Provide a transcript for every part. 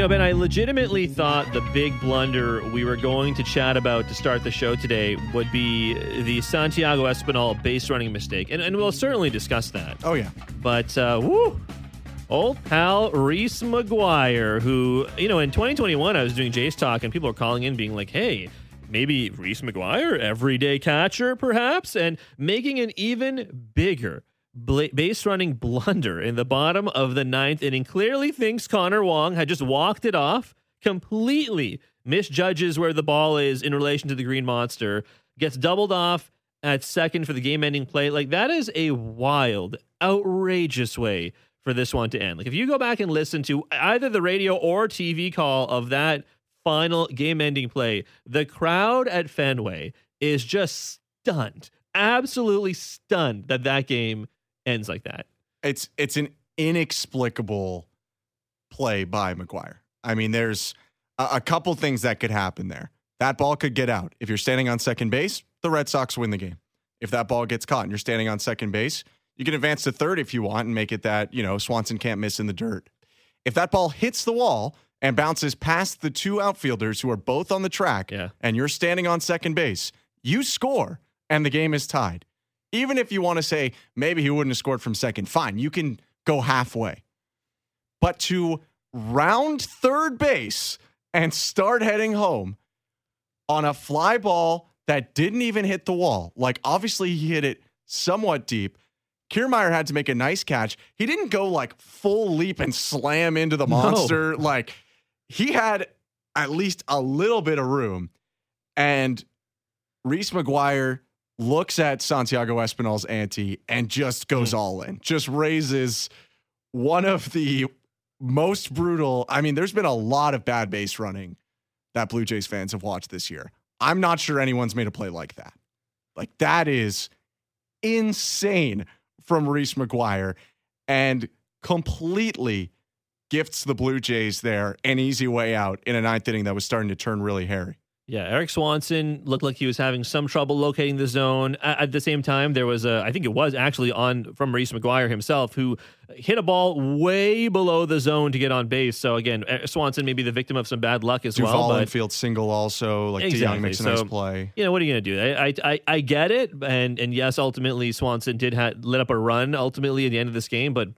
know, Ben, I legitimately thought the big blunder we were going to chat about to start the show today would be the Santiago Espinal base running mistake. And, and we'll certainly discuss that. Oh, yeah. But, uh, woo, old pal Reese McGuire, who, you know, in 2021, I was doing Jays Talk and people were calling in being like, hey, maybe Reese McGuire, everyday catcher, perhaps, and making an even bigger base running blunder in the bottom of the ninth inning. Clearly thinks Connor Wong had just walked it off, completely misjudges where the ball is in relation to the Green Monster, gets doubled off at second for the game ending play. Like, that is a wild, outrageous way for this one to end. Like, if you go back and listen to either the radio or TV call of that final game ending play, the crowd at Fenway is just stunned, absolutely stunned that that game ends like that. It's it's an inexplicable play by McGuire. I mean, there's a, a couple things that could happen there. That ball could get out. If you're standing on second base, the Red Sox win the game. If that ball gets caught and you're standing on second base, you can advance to third if you want and make it that, you know, Swanson can't miss in the dirt. If that ball hits the wall and bounces past the two outfielders who are both on the track Yeah. and you're standing on second base, you score and the game is tied. Even if you want to say maybe he wouldn't have scored from second, fine, you can go halfway. But to round third base and start heading home on a fly ball that didn't even hit the wall, like obviously he hit it somewhat deep. Kiermaier had to make a nice catch. He didn't go like full leap and slam into the No. monster. Like he had at least a little bit of room. And Reese McGuire looks at Santiago Espinal's ante and just goes hmm. all in, just raises one of the most brutal. I mean, there's been a lot of bad base running that Blue Jays fans have watched this year. I'm not sure anyone's made a play like that. Like, that is insane from Reese McGuire and completely gifts the Blue Jays there an easy way out in a ninth inning that was starting to turn really hairy. Yeah, Eric Swanson looked like he was having some trouble locating the zone. At the same time, there was a, I think it was actually on from Maurice McGuire himself, who hit a ball way below the zone to get on base. So again, Swanson may be the victim of some bad luck as well. Duvall But infield single also. Like DeJong Exactly. makes a So- nice play. you know what are you going to do? I, I I I get it, and and yes, ultimately Swanson did ha- lit up a run ultimately at the end of this game, but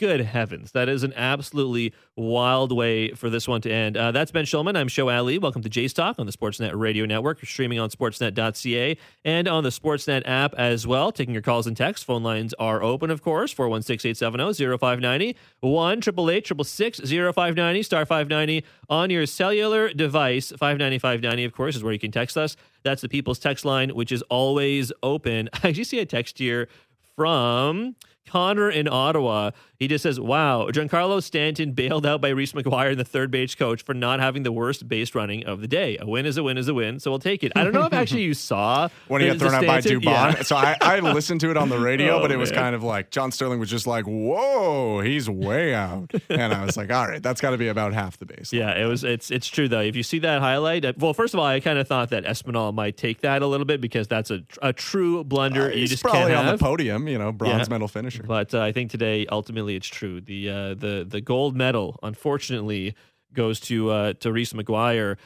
good heavens, that is an absolutely wild way for this one to end. Uh, that's Ben Shulman. I'm Sho Alli. Welcome to Jays Talk on the Sportsnet Radio Network, streaming on Sportsnet.ca and on the Sportsnet app as well. Taking your calls and texts. Phone lines are open, of course. 416-870-0590, 1 888 0590 star 590 on your cellular device. 590 590, of course, is where you can text us. That's the People's Text line, which is always open. I actually see a text here from Connor in Ottawa. He just says, Wow, Giancarlo Stanton bailed out by Reese McGuire, the third base coach, for not having the worst base running of the day. A win is a win is a win, so we'll take it. I don't know if actually you saw when he got thrown out by Dubon. Yeah. So I, I listened to it on the radio, Oh, but it was man. kind of like John Sterling was just like, "Whoa, he's way out," and I was like, "All right, that's got to be about half the base." Yeah, it was. It's it's true though. If you see that highlight, uh, well, first of all, I kind of thought that Espinal might take that a little bit because that's a a true blunder. Uh, you just probably on have. the podium, you know, bronze Yeah. medal finisher. But uh, I think today, ultimately, it's true. The uh, the the gold medal, unfortunately, goes to uh, to Reese McGuire.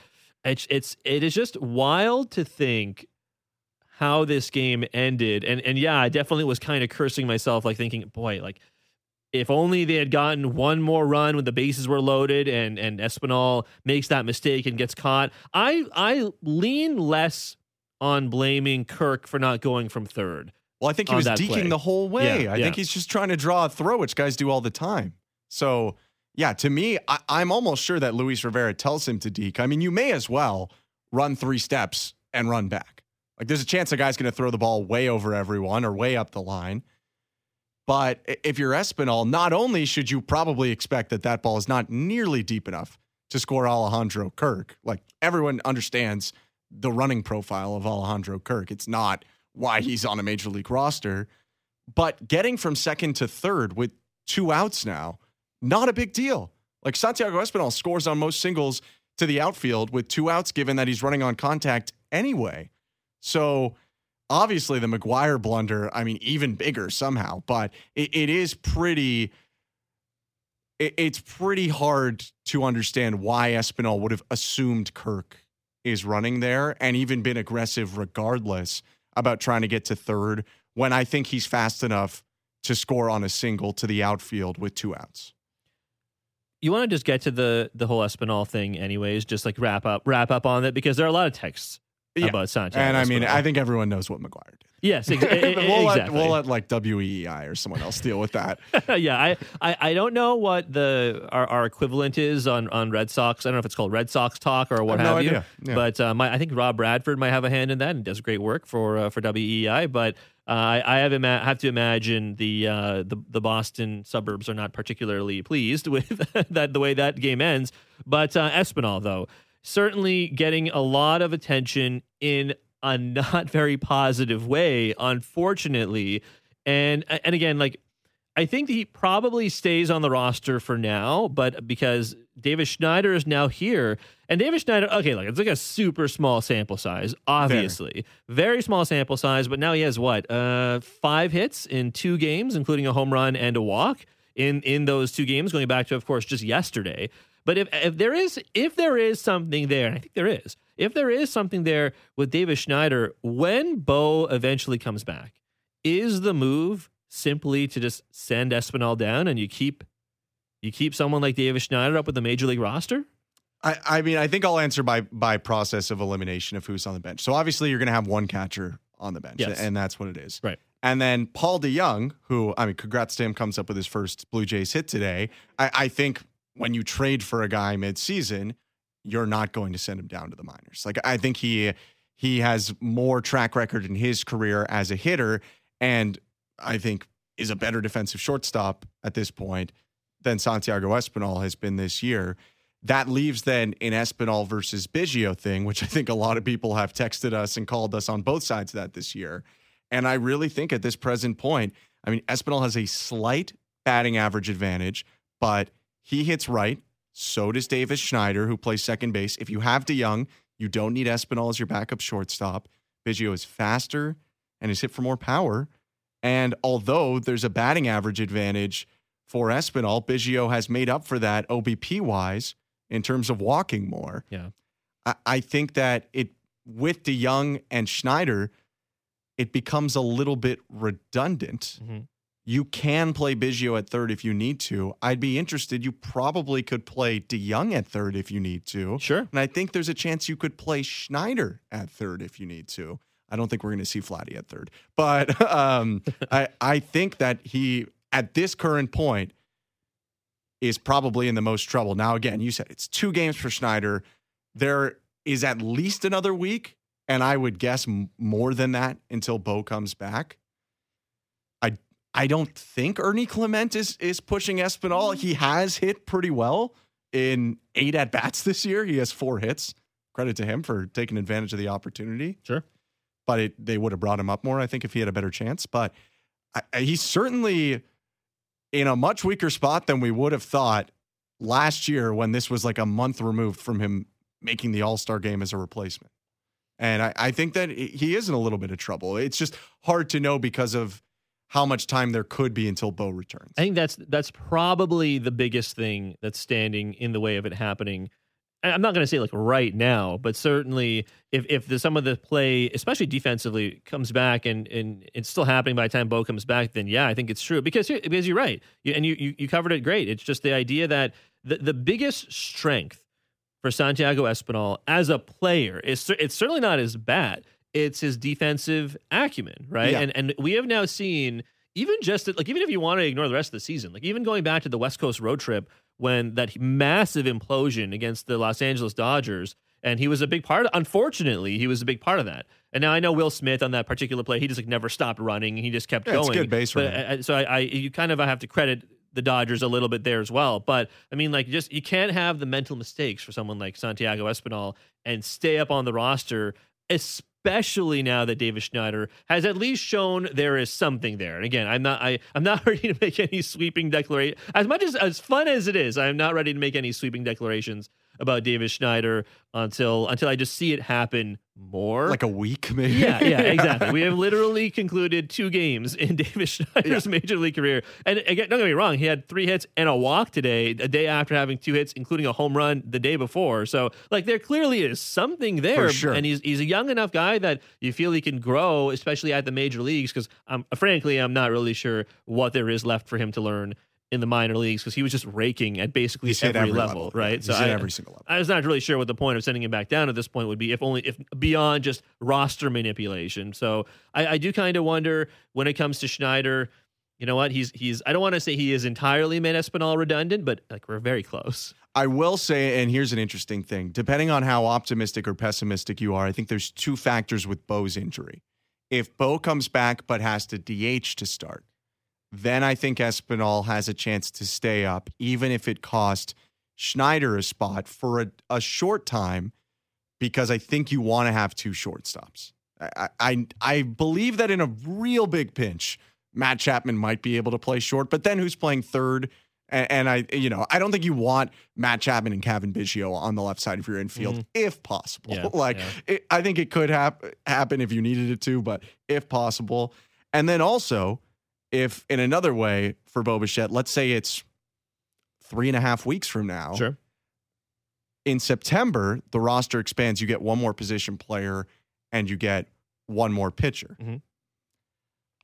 It's it's it is just wild to think how this game ended, and and yeah, I definitely was kind of cursing myself, like thinking, boy, like if only they had gotten one more run when the bases were loaded, and and Espinal makes that mistake and gets caught. I I lean less on blaming Kirk for not going from third. Well, I think he was deking play. the whole way. Yeah, I yeah. think he's just trying to draw a throw, which guys do all the time. So, yeah, to me, I, I'm almost sure that Luis Rivera tells him to deke. I mean, you may as well run three steps and run back. Like, there's a chance a guy's going to throw the ball way over everyone or way up the line. But if you're Espinal, not only should you probably expect that that ball is not nearly deep enough to score Alejandro Kirk, like everyone understands the running profile of Alejandro Kirk. It's not why he's on a major league roster. But getting from second to third with two outs now, not a big deal. Like Santiago Espinal scores on most singles to the outfield with two outs, given that he's running on contact anyway. So obviously the McGuire blunder, I mean, even bigger somehow, but it, it is pretty it, it's pretty hard to understand why Espinal would have assumed Kirk is running there and even been aggressive regardless about trying to get to third when I think he's fast enough to score on a single to the outfield with two outs. You want to just get to the the whole Espinal thing, anyways. Just like wrap up wrap up on it because there are a lot of texts Yeah. about Santiago. And I mean, Espinal. I think everyone knows what McGuire did. Yes, ex- we'll, let, exactly. we'll let like WEEI or someone else deal with that. yeah, I, I, I don't know what the our, our equivalent is on, on Red Sox. I don't know if it's called Red Sox talk or what I have have, no you. Yeah. But um, I, I think Rob Bradford might have a hand in that and does great work for uh, for WEEI. But uh, I, I have ima- have to imagine the, uh, the the Boston suburbs are not particularly pleased with that the way that game ends. But uh, Espinal though certainly getting a lot of attention in a not very positive way, unfortunately. And and again, like I think he probably stays on the roster for now, but because Davis Schneider is now here, and Davis Schneider, okay, like it's like a super small sample size, obviously, very, small sample size, but now he has what, uh, five hits in two games, including a home run and a walk in in those two games, going back to, of course, just yesterday. But if if there is if there is something there, and I think there is, if there is something there with Davis Schneider, when Bo eventually comes back, is the move simply to just send Espinal down and you keep you keep someone like Davis Schneider up with the major league roster? I, I mean, I think I'll answer by by process of elimination of who's on the bench. So obviously, you're going to have one catcher on the bench, Yes. and that's what it is. Right. And then Paul DeJong, who I mean, congrats to him, comes up with his first Blue Jays hit today. I, I think when you trade for a guy midseason, you're not going to send him down to the minors. Like I think he he has more track record in his career as a hitter, and I think is a better defensive shortstop at this point than Santiago Espinal has been this year. That leaves then in Espinal versus Biggio thing, which I think a lot of people have texted us and called us on both sides of that this year. And I really think at this present point, I mean, Espinal has a slight batting average advantage, but he hits right. So does Davis Schneider, who plays second base. If you have DeJong, you don't need Espinal as your backup shortstop. Biggio is faster and is hit for more power. And although there's a batting average advantage for Espinal, Biggio has made up for that OBP wise in terms of walking more. Yeah. I, I think that it with DeJong and Schneider, it becomes a little bit redundant. Mhm. You can play Biggio at third if you need to. I'd be interested. You probably could play DeJong at third if you need to. Sure. And I think there's a chance you could play Schneider at third if you need to. I don't think we're going to see Flatty at third, but um, I I think that he at this current point is probably in the most trouble. Now, again, you said it's two games for Schneider. There is at least another week, and I would guess more than that until Bo comes back. I don't think Ernie Clement is is pushing Espinal. He has hit pretty well in eight at bats this year. He has four hits. Credit to him for taking advantage of the opportunity. Sure. But it, they would have brought him up more, I think, if he had a better chance. But I, I- he's certainly in a much weaker spot than we would have thought last year when this was like a month removed from him making the All Star game as a replacement. And I, I think that he is in a little bit of trouble. It's just hard to know because of how much time there could be until Bo returns. I think that's that's probably the biggest thing that's standing in the way of it happening. I'm not going to say like right now, but certainly if if the, some of the play, especially defensively, comes back and and it's still happening by the time Bo comes back, then yeah, I think it's true because because you're right, you, and you, you you covered it great. It's just the idea that the the biggest strength for Santiago Espinal as a player is it's certainly not as bad. It's his defensive acumen, right? Yeah. And and we have now seen even just like even if you want to ignore the rest of the season, like even going back to the West Coast road trip when that massive implosion against the Los Angeles Dodgers, and he was a big part. Of, unfortunately, he was a big part of that. And now I know Will Smith on that particular play, he just like never stopped running. He just kept Yeah, it's going. good base But, running. uh, so I, I you kind of I have to credit the Dodgers a little bit there as well. But I mean, like, just you can't have the mental mistakes for someone like Santiago Espinal and stay up on the roster, especially now that Davis Schneider has at least shown there is something there. And again, I'm not I I'm not ready to make any sweeping declaration. As much as as fun as it is, I'm not ready to make any sweeping declarations about Davis Schneider until until I just see it happen more. Like a week, maybe. Yeah, yeah, exactly. we have literally concluded two games in Davis Schneider's yeah. major league career. And again, don't get me wrong, he had three hits and a walk today, a day after having two hits, including a home run the day before. So, like, there clearly is something there. Sure. And he's he's a young enough guy that you feel he can grow, especially at the major leagues. Because, um, frankly, I'm not really sure what there is left for him to learn in the minor leagues because he was just raking at basically every, every, level, level, right? so I, every single level. I was not really sure what the point of sending him back down at this point would be, if only if beyond just roster manipulation. So I, I do kind of wonder when it comes to Schneider. You know what? He's he's. I don't want to say he is entirely made Espinal redundant, but like we're very close. I will say, and here's an interesting thing. Depending on how optimistic or pessimistic you are, I think there's two factors with Bo's injury. If Bo comes back but has to DH to start, then I think Espinal has a chance to stay up, even if it cost Schneider a spot for a, a short time, because I think you want to have two shortstops. I, I I believe that in a real big pinch, Matt Chapman might be able to play short, but then who's playing third? And, and I, you know, I don't think you want Matt Chapman and Cavan Biggio on the left side of your infield, mm. if possible. Yeah, like, yeah. It, I think it could hap- happen if you needed it to, but if possible. And then also, if in another way for Bo Bichette, let's say it's three and a half weeks from now. Sure. In September, the roster expands. You get one more position player and you get one more pitcher. Mm-hmm.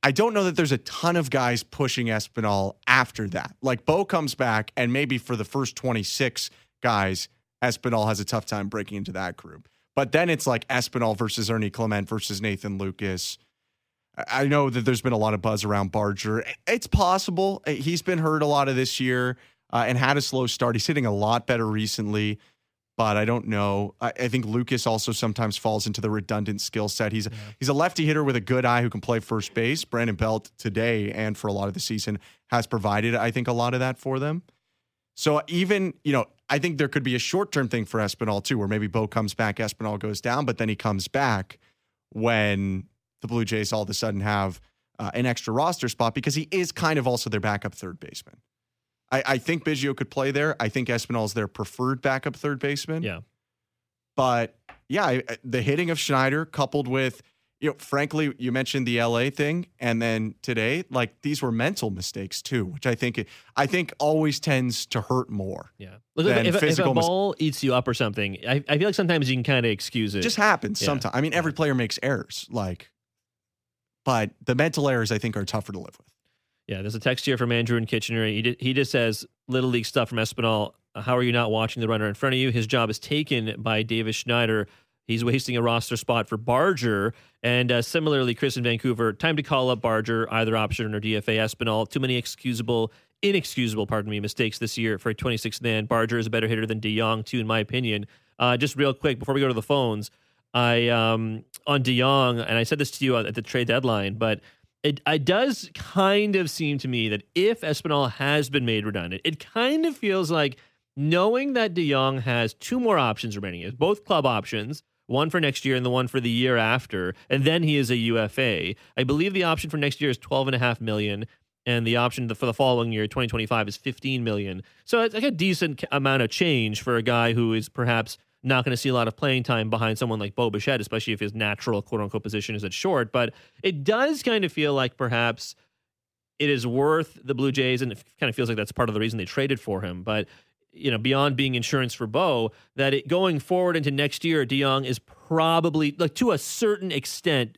I don't know that there's a ton of guys pushing Espinal after that. Like Bo comes back, and maybe for the first 26 guys, Espinal has a tough time breaking into that group. But then it's like Espinal versus Ernie Clement versus Nathan Lukes I know that there's been a lot of buzz around Barger. It's possible. He's been hurt a lot of this year uh, and had a slow start. He's hitting a lot better recently, but I don't know. I, I think Lukes also sometimes falls into the redundant skill set. He's yeah. he's a lefty hitter with a good eye who can play first base. Brandon Belt today and for a lot of the season has provided, I think, a lot of that for them. So even, you know, I think there could be a short term thing for Espinal too, where maybe Bo comes back, Espinal goes down, but then he comes back when the Blue Jays all of a sudden have uh, an extra roster spot because he is kind of also their backup third baseman. I, I think Biggio could play there. I think Espinal is their preferred backup third baseman. Yeah. But yeah, the hitting of Schneider coupled with you know, frankly, you mentioned the LA thing, and then today, like these were mental mistakes too, which I think I think always tends to hurt more. Yeah, Look, if, if, if, a ball mis- eats you up or something, I, I feel like sometimes you can kind of excuse it. it. Just happens yeah. sometimes. I mean, every player makes errors. Like but the mental errors I think are tougher to live with. Yeah, there's a text here from Andrew in Kitchener. He, did, he just says, Little League stuff from Espinal. How are you not watching the runner in front of you? His job is taken by Davis Schneider. He's wasting a roster spot for Barger. And uh, similarly, Chris in Vancouver, time to call up Barger, either option or DFA Espinal. Too many excusable, inexcusable, pardon me, mistakes this year for a 26th man. Barger is a better hitter than DeJong, too, in my opinion. Uh, just real quick, before we go to the phones, I um on DeJong, and I said this to you at the trade deadline, but it, it does kind of seem to me that if Espinal has been made redundant, it kind of feels like knowing that DeJong has two more options remaining, is both club options, one for next year and the one for the year after, and then he is a UFA. I believe the option for next year is twelve and a half million, and the option for the following year, 2025, is 15 million. So it's like a decent amount of change for a guy who is perhaps not going to see a lot of playing time behind someone like Bo Bichette, especially if his natural quote unquote position is at short. But it does kind of feel like perhaps it is worth the Blue Jays, and it kind of feels like that's part of the reason they traded for him. But you know, beyond being insurance for Bo, that it, going forward into next year, DeJong is probably like to a certain extent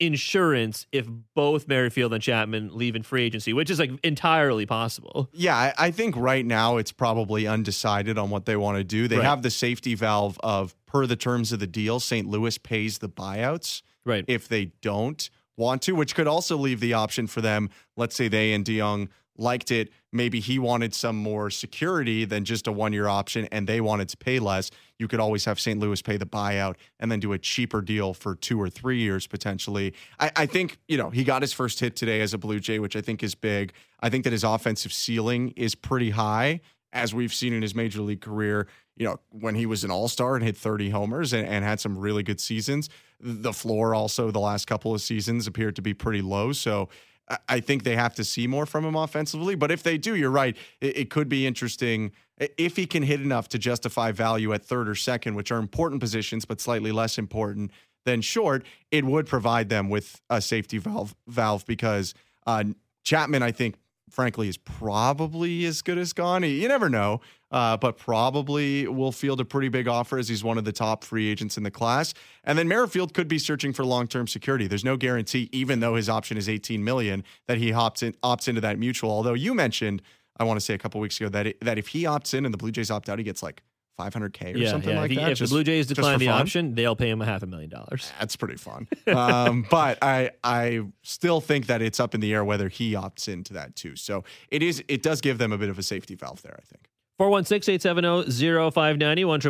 insurance if both Merrifield and Chapman leave in free agency, which is like entirely possible. Yeah, I, I think right now it's probably undecided on what they want to do. They right. have the safety valve of per the terms of the deal, St. Louis pays the buyouts. Right. If they don't want to, which could also leave the option for them. Let's say they and DeJong liked it. Maybe he wanted some more security than just a one year option and they wanted to pay less. You could always have St. Louis pay the buyout and then do a cheaper deal for two or three years potentially. I, I, think, you know, he got his first hit today as a Blue Jay, which I think is big. I think that his offensive ceiling is pretty high, as we've seen in his major league career. You know, when he was an all star and hit 30 homers and, and had some really good seasons. The floor also the last couple of seasons appeared to be pretty low. So I- think they have to see more from him offensively. But if they do, you're right. It, it could be interesting if he can hit enough to justify value at third or second, which are important positions, but slightly less important than short. It would provide them with a safety valve, valve because uh, Chapman, I think, frankly, is probably as good as gone. You never know, uh, but probably will field a pretty big offer as he's one of the top free agents in the class. And then Merrifield could be searching for long-term security. There's no guarantee, even though his option is 18 million, that he opts in, opts into that mutual. Although you mentioned, I want to say a couple weeks ago that it, that if he opts in and the Blue Jays opt out, he gets like 500k or yeah, something yeah. like if, he- that. if just- the Blue Jays decline the fun. option, they'll pay him a half a million dollars. That's pretty fun. Um, but I I still think that it's up in the air whether he opts into that too. So it is it does give them a bit of a safety valve there, I think. 416-870-0590, 1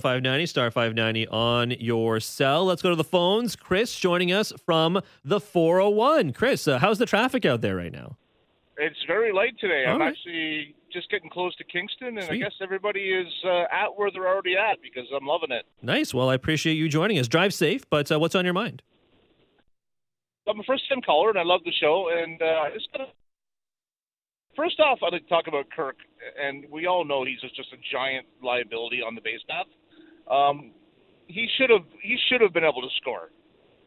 590 star 590 on your cell. Let's go to the phones. Chris joining us from the 401. Chris, uh, how's the traffic out there right now? It's very late today. All I'm right. actually just getting close to Kingston, and Sweet. I guess everybody is uh, at where they're already at because I'm loving it. Nice. Well, I appreciate you joining us. Drive safe, but uh, what's on your mind? I'm a first time caller, and I love the show. And uh, I just gotta... first off, I'd like to talk about Kirk, and we all know he's just a giant liability on the base path. Um, he should have he should have been able to score.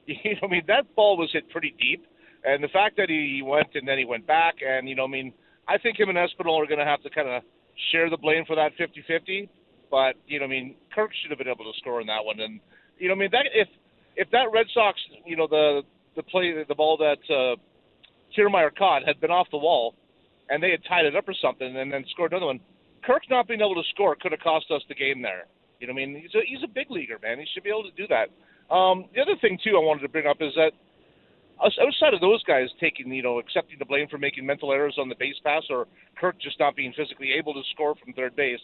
You know, I mean, that ball was hit pretty deep, and the fact that he went and then he went back, and you know, I mean, I think him and Espinal are going to have to kind of share the blame for that 50-50. But you know, I mean, Kirk should have been able to score in that one, and you know, I mean, that if if that Red Sox, you know, the the play the ball that uh, Kiermaier caught had been off the wall, and they had tied it up or something, and then scored another one. Kirk not being able to score could have cost us the game there. You know, what I mean, he's a he's a big leaguer, man. He should be able to do that. Um, the other thing too, I wanted to bring up is that outside of those guys taking, you know, accepting the blame for making mental errors on the base pass, or Kirk just not being physically able to score from third base,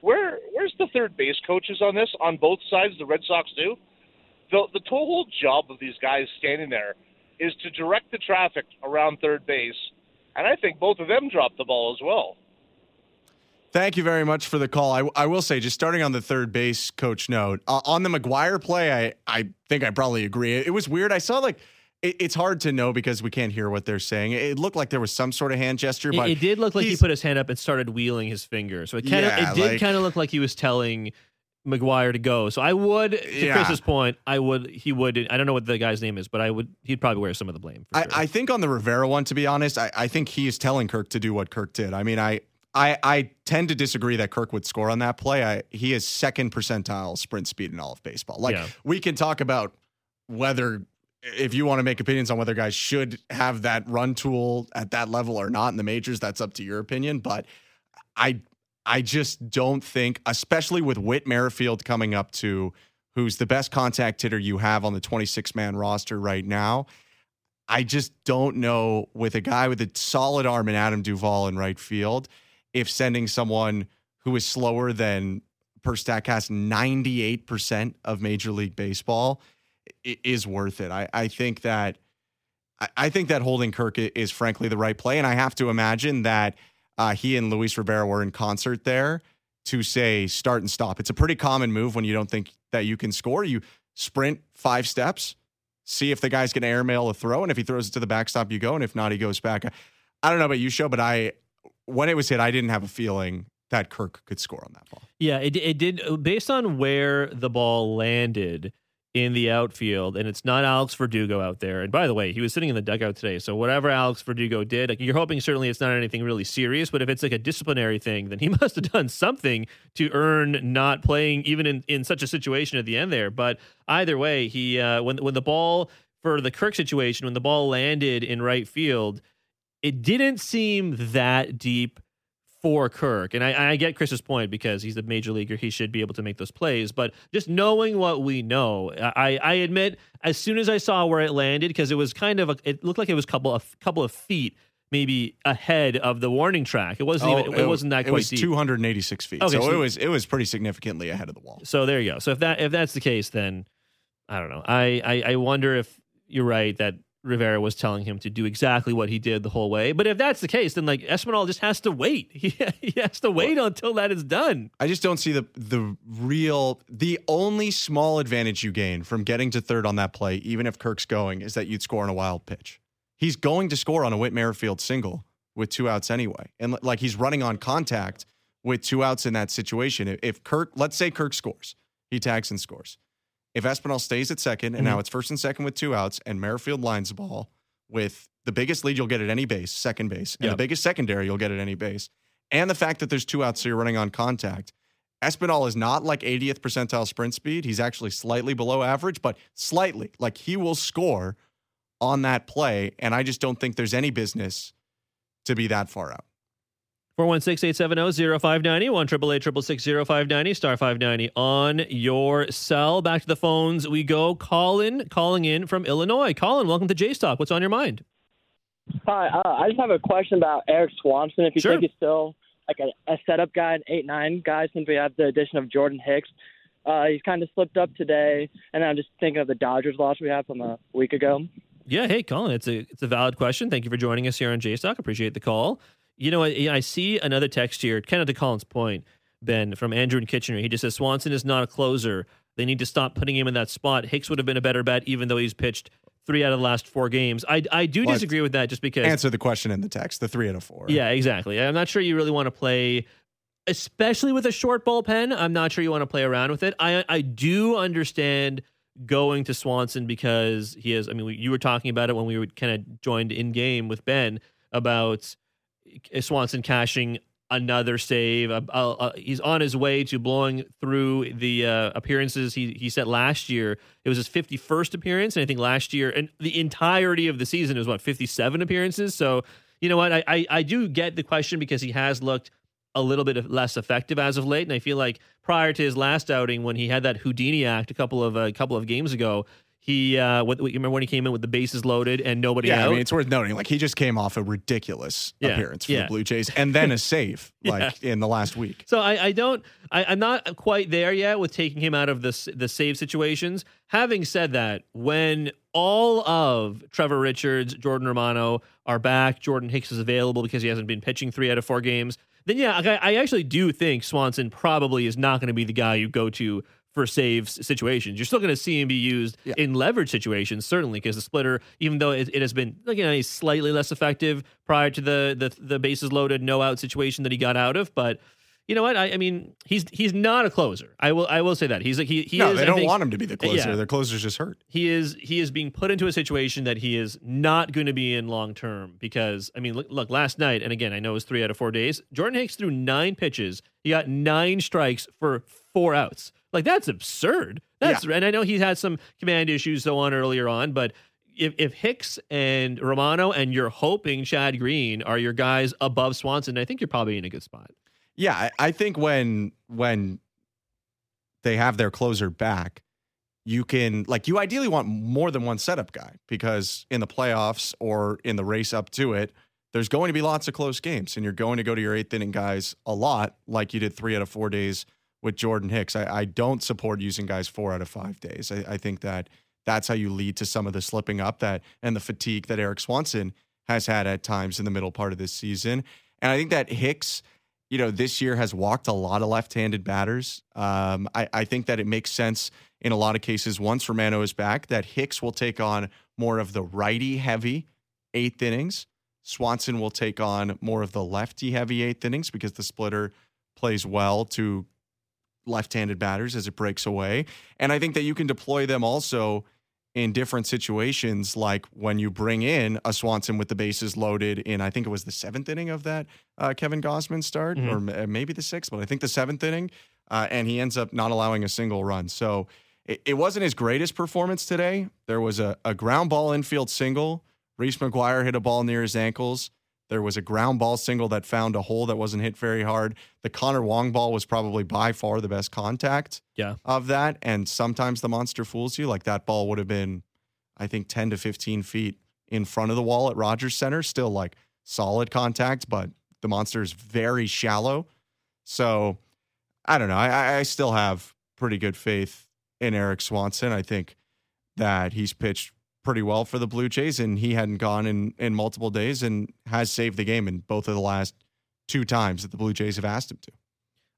where where's the third base coaches on this? On both sides, the Red Sox do. The the total job of these guys standing there is to direct the traffic around third base, and I think both of them dropped the ball as well. Thank you very much for the call. I, I will say, just starting on the third base coach note, uh, on the McGuire play, I, I think I probably agree. It, was weird. I saw like, it, it's hard to know because we can't hear what they're saying. It, looked like there was some sort of hand gesture, It, but it did look like he put his hand up and started wheeling his finger. So it kind of Yeah, it did like- kind of look like he was telling McGuire to go. So I would, to Yeah. Chris's point, I would he would. I don't know what the guy's name is, but I would. He'd probably wear some of the blame. For I, sure. I think on the Rivera one, to be honest, I, I think he is telling Kirk to do what Kirk did. I mean, I, I I tend to disagree that Kirk would score on that play. I, he is second percentile sprint speed in all of baseball. Like Yeah. we can talk about whether if you want to make opinions on whether guys should have that run tool at that level or not in the majors, that's up to your opinion. But I I just don't think, especially with Whit Merrifield coming up to who's the best contact hitter you have on the 26 man roster right now. I just don't know with a guy with a solid arm in Adam Duvall in right field, if sending someone who is slower than per Statcast 98% of Major League Baseball is worth it. I, I think that I think that holding Kirk is frankly the right play, and I have to imagine that uh, he and Luis Rivera were in concert there to say start and stop. It's a pretty common move when you don't think that you can score. You sprint five steps, see if the guy's going to airmail a throw, and if he throws it to the backstop, you go, and if not, he goes back. I don't know about you, Sho, but I when it was hit, I didn't have a feeling that Kirk could score on that ball. Yeah, it it did based on where the ball landed in the outfield, and it's not Alex Verdugo out there. And by the way, he was sitting in the dugout today, so whatever Alex Verdugo did, like you're hoping certainly it's not anything really serious. But if it's like a disciplinary thing, then he must have done something to earn not playing even in in such a situation at the end there. But either way, he uh, when when the ball for the Kirk situation, when the ball landed in right field, it didn't seem that deep for Kirk. And I, I get Chris's point because he's a major leaguer. He should be able to make those plays. But just knowing what we know, I, I admit, as soon as I saw where it landed, because it was kind of, a, it looked like it was a couple of, couple of feet maybe ahead of the warning track. It wasn't even, oh, it, wasn't that Oh, It quite was deep. 286 feet, Okay, so, so- it was it was pretty significantly ahead of the wall. So there you go. So if that if that's the case, then I don't know. I, I I wonder if you're right that Rivera was telling him to do exactly what he did the whole way. But if that's the case, then like Espinal just has to wait. He, he has to wait until that is done. I just don't see the the real the only small advantage you gain from getting to third on that play, even if Kirk's going, is that you'd score on a wild pitch. he's going to score on a Whit Merrifield single with two outs anyway. And like he's running on contact with two outs in that situation. If Kirk, let's say Kirk scores, he tags and scores. If Espinal stays at 2nd and mm-hmm. now it's first and second with two outs, and Merrifield lines the ball with the biggest lead you'll get at any base, second base, and yep. the biggest secondary you'll get at any base, and the fact that there's two outs, so you're running on contact. Espinal is not like 80th percentile sprint speed. He's actually slightly below average, but slightly. Like he will score on that play. And I just don't think there's any business to be that far out. 416-870-0590, 1 590 star 590 on your cell. Back to the phones we go. Colin calling in from Illinois. Colin, welcome to Jays Talk. What's on your mind? Hi, uh, I just have a question about Eric Swanson. If you sure. think he's still like a, a setup guy, an eight nine guy, since we have the addition of Jordan Hicks. Uh, he's kind of slipped up today, and I'm just thinking of the Dodgers loss we had from a week ago. Yeah, hey, Colin, it's a it's a valid question. Thank you for joining us here on Jays Talk. Appreciate the call. You know, I, I see another text here, kind of to Colin's point, Ben, from Andrew and Kitchener. He just says Swanson is not a closer. They need to stop putting him in that spot. Hicks would have been a better bet, even though he's pitched three out of the last four games. I, I do well, disagree with that just because. Answer the question in the text the three out of four. Yeah, exactly. I'm not sure you really want to play, especially with a short bullpen. I'm not sure you want to play around with it. I, I do understand going to Swanson because he is. I mean, you were talking about it when we were kind of joined in game with Ben about Swanson cashing another save. Uh, uh, uh, he's on his way to blowing through the uh, appearances he he set last year. It was his 51st appearance, and I think last year and the entirety of the season is what 57 appearances. So you know what, I, I I do get the question because he has looked a little bit less effective as of late, and I feel like prior to his last outing when he had that Houdini act a couple of a couple of games ago, he uh, what, you remember when he came in with the bases loaded and nobody yeah, out? I mean, it's worth noting. Like he just came off a ridiculous yeah, appearance for yeah. the Blue Jays, and then a save like yeah. in the last week. So I, I don't, I, am not quite there yet with taking him out of the the save situations. Having said that, when all of Trevor Richards, Jordan Romano are back, Jordan Hicks is available because he hasn't been pitching three out of four games. Then yeah, I, I actually do think Swanson probably is not going to be the guy you go to for saves situations. You're still going to see him be used yeah. in leverage situations, certainly, because the splitter, even though it, it has been like, you know, he's slightly less effective prior to the, the the bases loaded, no out situation that he got out of, but. You know what? I, I, mean, he's he's not a closer. I will I will say that he's like he he no, is. They don't think, want him to be the uh, closer. Yeah, Their closer's just hurt. He is he is being put into a situation that he is not going to be in long term because I mean, look, look, last night and again, I know it was three out of four days. Jordan Hicks threw nine pitches. He got nine strikes for four outs. Like that's absurd. That's yeah. and I know he had some command issues so on earlier on, but if if Hicks and Romano and you're hoping Chad Green are your guys above Swanson, I think you're probably in a good spot. Yeah, I think when when they have their closer back, you can like you ideally want more than one setup guy because in the playoffs or in the race up to it, there's going to be lots of close games, and you're going to go to your eighth inning guys a lot, like you did three out of four days with Jordan Hicks. I, I don't support using guys four out of five days. I, I, think that that's how you lead to some of the slipping up that and the fatigue that Eric Swanson has had at times in the middle part of this season. And I think that Hicks, you know, this year has walked a lot of left-handed batters. Um, I, I think that it makes sense in a lot of cases once Romano is back that Hicks will take on more of the righty heavy eighth innings. Swanson will take on more of the lefty heavy eighth innings because the splitter plays well to left-handed batters as it breaks away. And I think that you can deploy them also in different situations, like when you bring in a Swanson with the bases loaded in, I think it was the seventh inning of that uh, Kevin Gausman start, mm-hmm. or maybe the sixth, but I think the seventh inning, uh, and he ends up not allowing a single run. So it, it wasn't his greatest performance today. There was a, a ground ball infield single. Reese McGuire hit a ball near his ankles. There was a ground ball single that found a hole that wasn't hit very hard. The Connor Wong ball was probably by far the best contact yeah. of that. And sometimes the monster fools you. Like that ball would have been, I think, 10 to 15 feet in front of the wall at Rogers Center. Still like solid contact, but the monster is very shallow. So I don't know. I, I still have pretty good faith in Eric Swanson. I think that he's pitched pretty well for the Blue Jays, and he hadn't gone in in multiple days and has saved the game in both of the last two times that the Blue Jays have asked him to.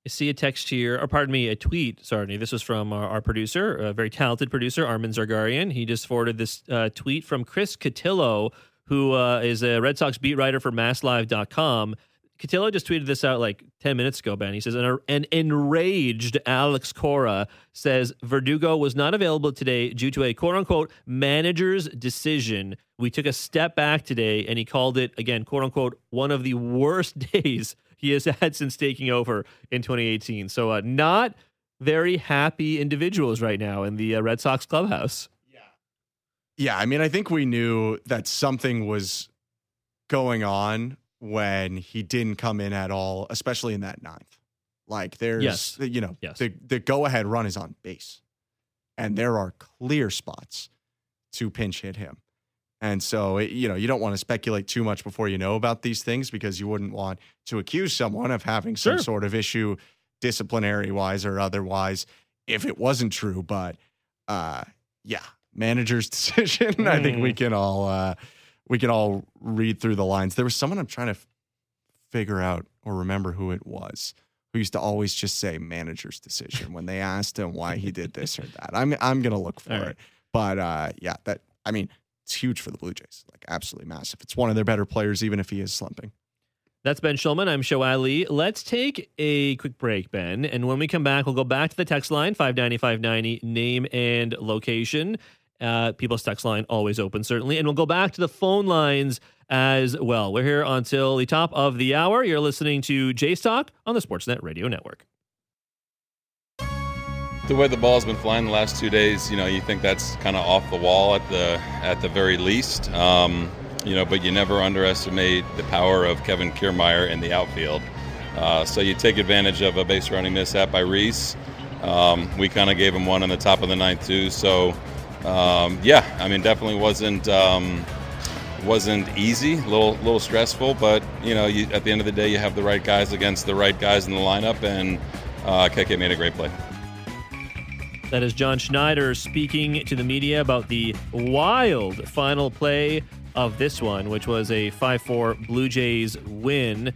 I see a text here, or pardon me, a tweet. Sorry, this was from our, our producer, a very talented producer, Armin Zargarian. He just forwarded this uh, tweet from Chris Cotillo, who uh, is a Red Sox beat writer for MassLive.com. Cotillo just tweeted this out like 10 minutes ago, Ben. He says, an, an enraged Alex Cora says Verdugo was not available today due to a quote unquote manager's decision. We took a step back today, and he called it, again, quote unquote, one of the worst days he has had since taking over in 2018. So, uh, not very happy individuals right now in the uh, Red Sox clubhouse. Yeah, Yeah. I mean, I think we knew that something was going on when he didn't come in at all, especially in that ninth. Like there's, Yes. you know, Yes. the the go ahead run is on base, and there are clear spots to pinch hit him. And so, it, you know, you don't want to speculate too much before you know about these things because you wouldn't want to accuse someone of having some Sure. sort of issue, disciplinary wise or otherwise, if it wasn't true. But uh, yeah, manager's decision. I think we can all uh, we can all read through the lines. There was someone I'm trying to f- figure out or remember who it was who used to always just say manager's decision when they asked him why he did this or that. I'm I'm gonna look for right. it. But uh, yeah, that I mean, it's huge for the Blue Jays. Like absolutely massive. It's one of their better players, even if he is slumping. That's Ben Shulman. I'm Sho Alli. Let's take a quick break, Ben. And when we come back, we'll go back to the text line 590 590, name and location. Uh, people's text line always open, certainly. And we'll go back to the phone lines as well. We're here until the top of the hour. You're listening to Jays Talk on the Sportsnet Radio Network. the way the ball's been flying the last two days, you know, you think that's kind of off the wall at the at the very least. Um, you know, but you never underestimate the power of Kevin Kiermaier in the outfield. Uh, so you take advantage of a base running mishap by Reese. Um, we kind of gave him one in the top of the ninth too. So um, yeah, I mean, definitely wasn't um, wasn't easy, a little little stressful, but you know, you, at the end of the day, you have the right guys against the right guys in the lineup, and uh, Keke made a great play. That is John Schneider speaking to the media about the wild final play of this one, which was a 5 4 Blue Jays win.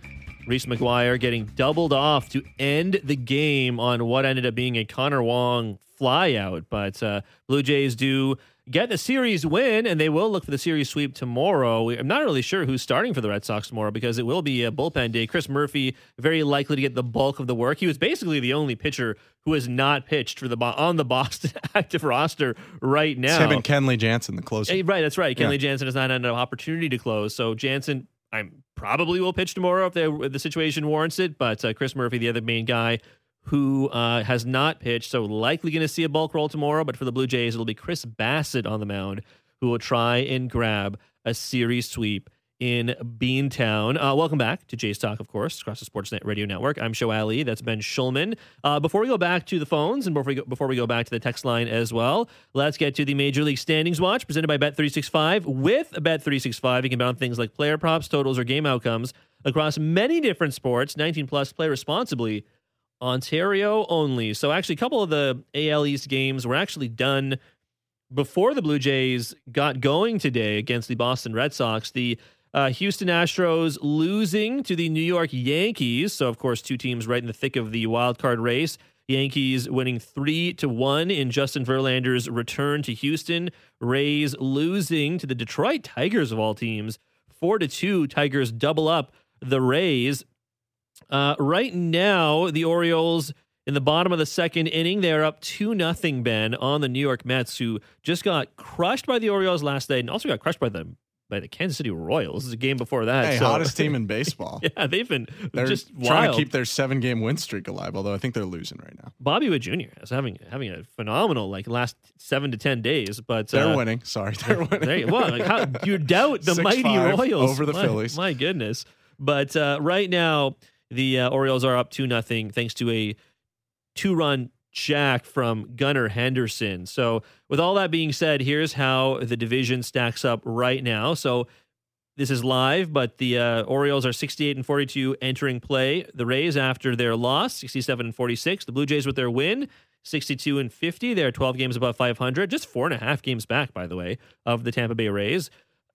Reese McGuire getting doubled off to end the game on what ended up being a Connor Wong flyout. But uh, Blue Jays do get the series win, and they will look for the series sweep tomorrow. I'm not really sure who's starting for the Red Sox tomorrow because it will be a bullpen day. Chris Murphy very likely to get the bulk of the work. He was basically the only pitcher who has not pitched for the on the Boston active roster right It's now. him and Kenley Jansen, the closer. Eh, Right, that's right. Yeah. Kenley Jansen has not had an opportunity to close, so Jansen, I'm probably will pitch tomorrow if, they, if the situation warrants it. But uh, Chris Murphy, the other main guy, who uh, has not pitched, so likely going to see a bulk roll tomorrow. But for the Blue Jays, it'll be Chris Bassitt on the mound, who will try and grab a series sweep in Beantown. Uh, welcome back to Jays Talk, of course, across the Sportsnet Radio Network. I'm Sho Alli. That's Ben Shulman. Uh, before we go back to the phones and before we go, before we go back to the text line as well, let's get to the Major League Standings Watch presented by Bet365. With Bet365, you can bet on things like player props, totals, or game outcomes across many different sports. 19 plus, play responsibly. Ontario only. So actually, a couple of the AL East games were actually done before the Blue Jays got going today against the Boston Red Sox. The uh, Houston Astros losing to the New York Yankees. So of course, two teams right in the thick of the wild card race. Yankees winning three to one in Justin Verlander's return to Houston. Rays losing to the Detroit Tigers of all teams, four to two. Tigers double up the Rays. Uh, right now, the Orioles in the bottom of the second inning, they're up two nothing. Ben on the New York Mets, who just got crushed by the Orioles last night, and also got crushed by the by the Kansas City Royals. This is a game before that. hey, so- hottest team in baseball. yeah, they've been They're just trying wild. to keep their seven game win streak alive, although I think they're losing right now. Bobby Witt Jr. is having having a phenomenal like last seven to ten days, but They're uh, winning. Sorry, they're winning. There you, well, like how you doubt the mighty 6-5 Royals over the My- Phillies. My goodness! But uh, right now, the uh, Orioles are up two nothing thanks to a two run jack from Gunnar Henderson. So, with all that being said, here's how the division stacks up right now. So. This is live, but the uh, Orioles are 68 and 42 entering play. The Rays, after their loss, 67 and 46. The Blue Jays, with their win, 62 and 50. They're 12 games above 500, just four and a half games back, by the way, of the Tampa Bay Rays.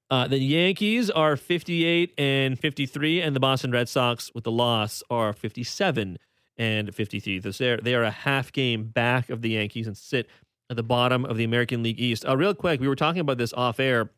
Uh, the Yankees are 58 and 53, and the Boston Red Sox, with the loss, are 57 and 53. So they're, they are a half game back of the Yankees and sit at the bottom of the American League East. Uh, real quick, we were talking about this off air.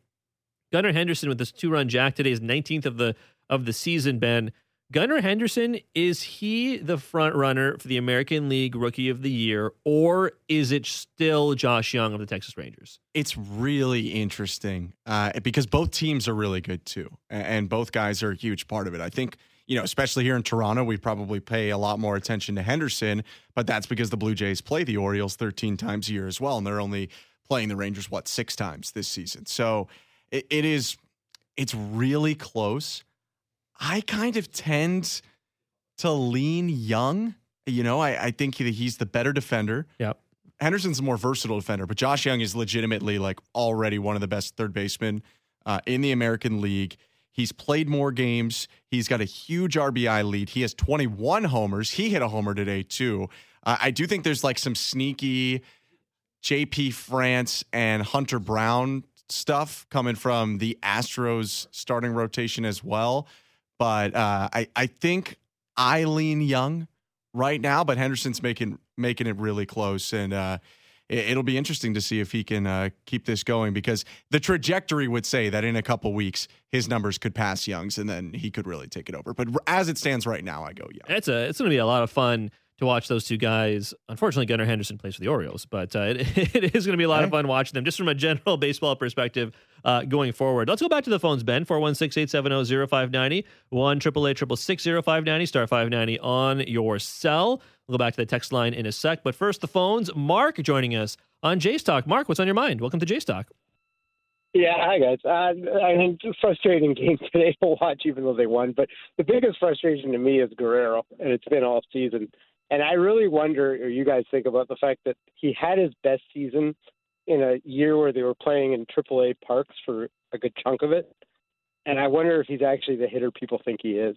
Gunnar Henderson with this two run jack today is 19th of the of the season. Ben Gunnar Henderson is he the front runner for the American League Rookie of the Year, or is it still Josh Jung of the Texas Rangers? It's really interesting uh, because both teams are really good too, and both guys are a huge part of it. I think you know, especially here in Toronto, we probably pay a lot more attention to Henderson, but that's because the Blue Jays play the Orioles 13 times a year as well, and they're only playing the Rangers what six times this season. So it, it is, it's really close. I kind of tend to lean Jung. You know, I, I think he, he's the better defender. Yep. Henderson's a more versatile defender, but Josh Jung is legitimately like already one of the best third basemen uh, in the American League. He's played more games. He's got a huge RBI lead. He has 21 homers. He hit a homer today, too. Uh, I do think there's like some sneaky JP France and Hunter Brown stuff coming from the Astros starting rotation as well. But uh, I, I think Eileen Jung right now, but Henderson's making making it really close. And uh, it, will be interesting to see if he can uh, keep this going because the trajectory would say that in a couple weeks his numbers could pass Jung's, and then he could really take it over. But as it stands right now, I go Jung. It's a it's going to be a lot of fun to watch those two guys. Unfortunately, Gunnar Henderson plays for the Orioles, but uh, it, it is going to be a lot of fun watching them just from a general baseball perspective uh, going forward. Let's go back to the phones, Ben. 416 870 0590, 1 590, star 590 on your cell. We'll go back to the text line in a sec. But first, the phones. Mark joining us on Jays Talk. Mark, what's on your mind? Welcome to Jays Talk. Yeah, hi guys. Uh, I mean, frustrating game today to watch, even though they won. But the biggest frustration to me is Guerrero, and it's been all season. And I really wonder, or you guys think about the fact that he had his best season in a year where they were playing in AAA parks for a good chunk of it. And I wonder if he's actually the hitter people think he is.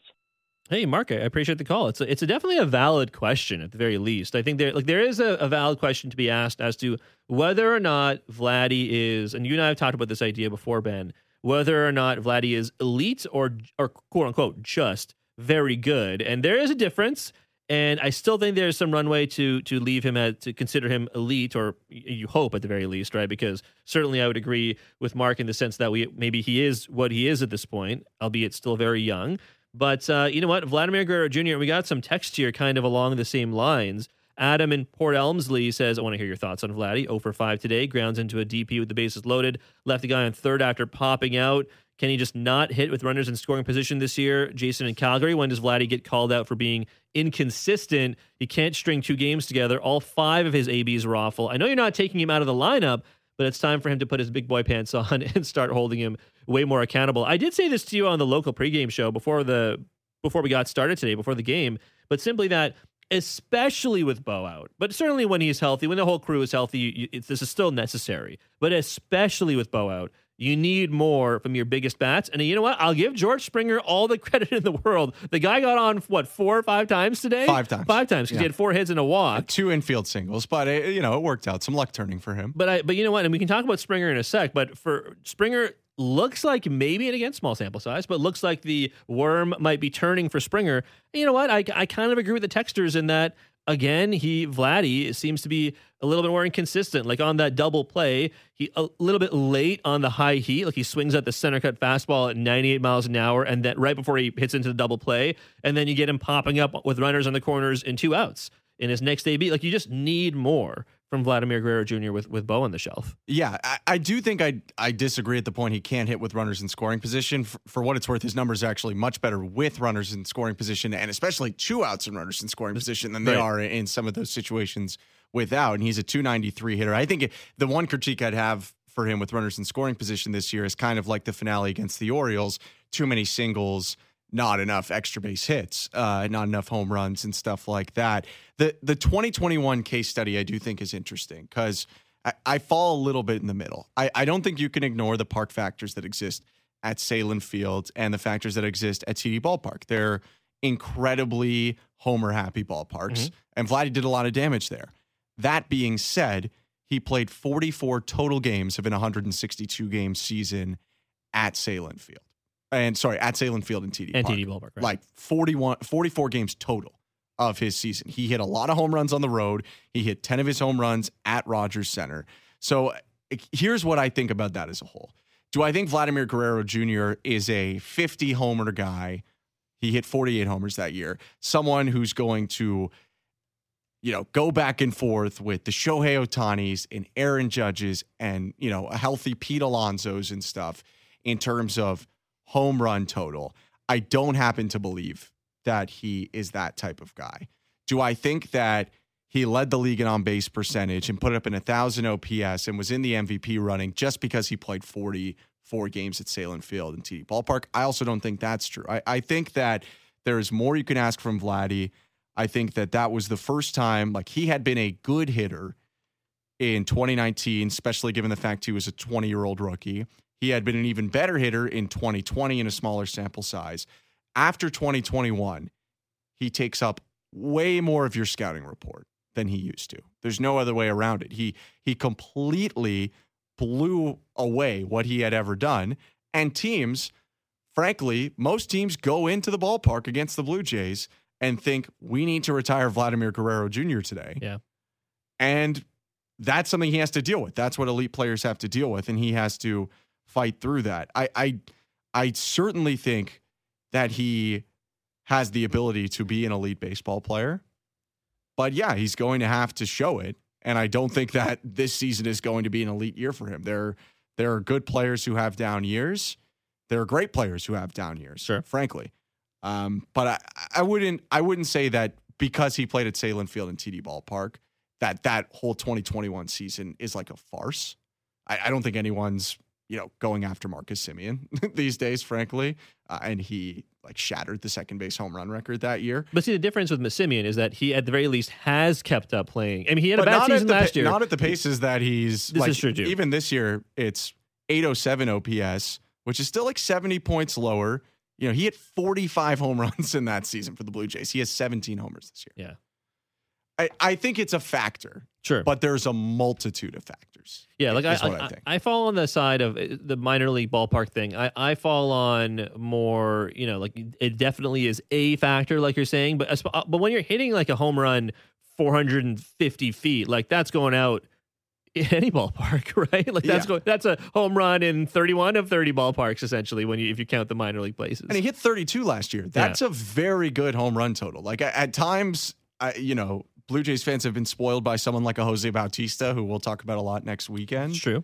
Hey, Mark, I appreciate the call. It's a, it's a definitely a valid question at the very least. I think there like there is a, a, valid question to be asked as to whether or not Vladdy is, and you and I have talked about this idea before, Ben, whether or not Vladdy is elite or or quote unquote just very good. And there is a difference. And I still think there's some runway to to leave him at to consider him elite, or you hope at the very least, right? Because certainly I would agree with Mark in the sense that we maybe he is what he is at this point, albeit still very young. But uh, you know what, Vladimir Guerrero Jr. We got some text here, kind of along the same lines. Adam in Port Elmsley says, "I want to hear your thoughts on Vladdy. 0 for 5 today. Grounds into a DP with the bases loaded. Left the guy on third after popping out. Can he just not hit with runners in scoring position this year? Jason in Calgary, when does Vladdy get called out for being inconsistent? He can't string two games together. All five of his ABs are awful. I know you're not taking him out of the lineup, but it's time for him to put his big boy pants on and start holding him way more accountable. I did say this to you on the local pregame show before the before we got started today, before the game, but simply that especially with Bo out, but certainly when he's healthy, when the whole crew is healthy, you, this is still necessary. But especially with Bo out, you need more from your biggest bats. And you know what? I'll give George Springer all the credit in the world. The guy got on, what, four or five times today? Five times. Five times because yeah. he had four hits and a walk. two infield singles, but, it, you know, it worked out. Some luck turning for him. But, I, but you know what? And we can talk about Springer in a sec, but for Springer, looks like maybe, and again, small sample size, but looks like the worm might be turning for Springer. And you know what? I, I kind of agree with the texters in that again, he Vladdy seems to be a little bit more inconsistent. Like on that double play, he a little bit late on the high heat. Like he swings at the center cut fastball at 98 miles an hour, and then right before he hits into the double play, and then you get him popping up with runners on the corners in two outs in his next AB. Like you just need more from Vladimir Guerrero Jr. with with Bo on the shelf. Yeah, I, I, do think I I disagree at the point he can't hit with runners in scoring position. For, for, what it's worth, his numbers are actually much better with runners in scoring position, and especially two outs and runners in scoring position than they right. are in some of those situations without. And he's a 293 hitter. I think the one critique I'd have for him with runners in scoring position this year is kind of like the finale against the Orioles. Too many singles not enough extra base hits, uh, not enough home runs and stuff like that. The the 2021 case study I do think is interesting because I, I, fall a little bit in the middle. I, I don't think you can ignore the park factors that exist at Sahlen Field and the factors that exist at TD Ballpark. They're incredibly homer happy ballparks, mm-hmm. and Vladdy did a lot of damage there. That being said, he played 44 total games of an 162 game season at Sahlen Field and sorry, at Sahlen Field and TD and Park. TD Ballpark, right. like 41, 44 games total of his season. He hit a lot of home runs on the road. He hit 10 of his home runs at Rogers Center. So eh, here's what I think about that as a whole. Do I think Vladimir Guerrero Jr. is a 50 homer guy? He hit 48 homers that year. Someone who's going to, you know, go back and forth with the Shohei Ohtanis and Aaron Judges and, you know, a healthy Pete Alonso's and stuff in terms of home run total. I don't happen to believe that he is that type of guy. Do I think that he led the league in on base percentage and put up an 1,000 OPS and was in the MVP running just because he played 44 games at Sahlen Field and TD Ballpark? I also don't think that's true. I, I think that there is more you can ask from Vladdy. I think that that was the first time, like, he had been a good hitter in 2019, especially given the fact he was a 20 year old rookie. He had been an even better hitter in 2020 in a smaller sample size. After 2021, he takes up way more of your scouting report than he used to. There's no other way around it. He he completely blew away what he had ever done and teams frankly, most teams go into the ballpark against the Blue Jays and think we need to retire Vladimir Guerrero Jr. today. Yeah. And that's something he has to deal with. That's what elite players have to deal with and he has to fight through that. I I I certainly think that he has the ability to be an elite baseball player. But yeah, he's going to have to show it. And I don't think that this season is going to be an elite year for him. There, there are good players who have down years. There are great players who have down years, Sure. frankly. Um, but I, I wouldn't I wouldn't say that because he played at Sahlen Field and TD Ballpark, that that whole 2021 season is like a farce. I, I don't think anyone's you know going after Marcus Semien these days, frankly. Uh, and he like shattered the second base home run record that year. But see, the difference with Simeon is that he, at the very least, has kept up playing. I mean, he had a bad season the, last year. Not at the paces that he's. This like, is true, too. Even this year, it's 807 OPS, which is still like 70 points lower. You know, he hit 45 home runs in that season for the Blue Jays. He has 17 homers this year. Yeah. I, I think it's a factor, sure. but there's a multitude of factors. Yeah, like I, I I, think. I fall on the side of uh, the minor league ballpark thing. I, I fall on more, you know, like it definitely is a factor, like you're saying. But uh, but when you're hitting like a home run 450 feet, like that's going out in any ballpark, right? Like that's Yeah. going that's a home run in 31 of 30 ballparks essentially when you if you count the minor league places. And he hit 32 last year. That's a very good home run total. Like at, at times, I, you know, Blue Jays fans have been spoiled by someone like a Jose Bautista, who we'll talk about a lot next weekend. it's true.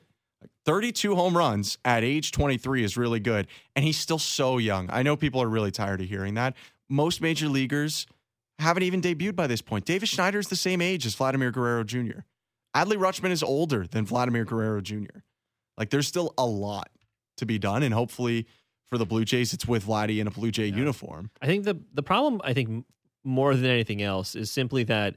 32 home runs at age 23 is really good. And he's still so young. I know people are really tired of hearing that. Most major leaguers haven't even debuted by this point. Davis Schneider is the same age as Vladimir Guerrero Jr. Adley Rutschman is older than Vladimir Guerrero Jr. Like there's still a lot to be done. And hopefully for the Blue Jays, it's with Vladdy in a Blue Jay uniform. I think the the problem I think more than anything else is simply that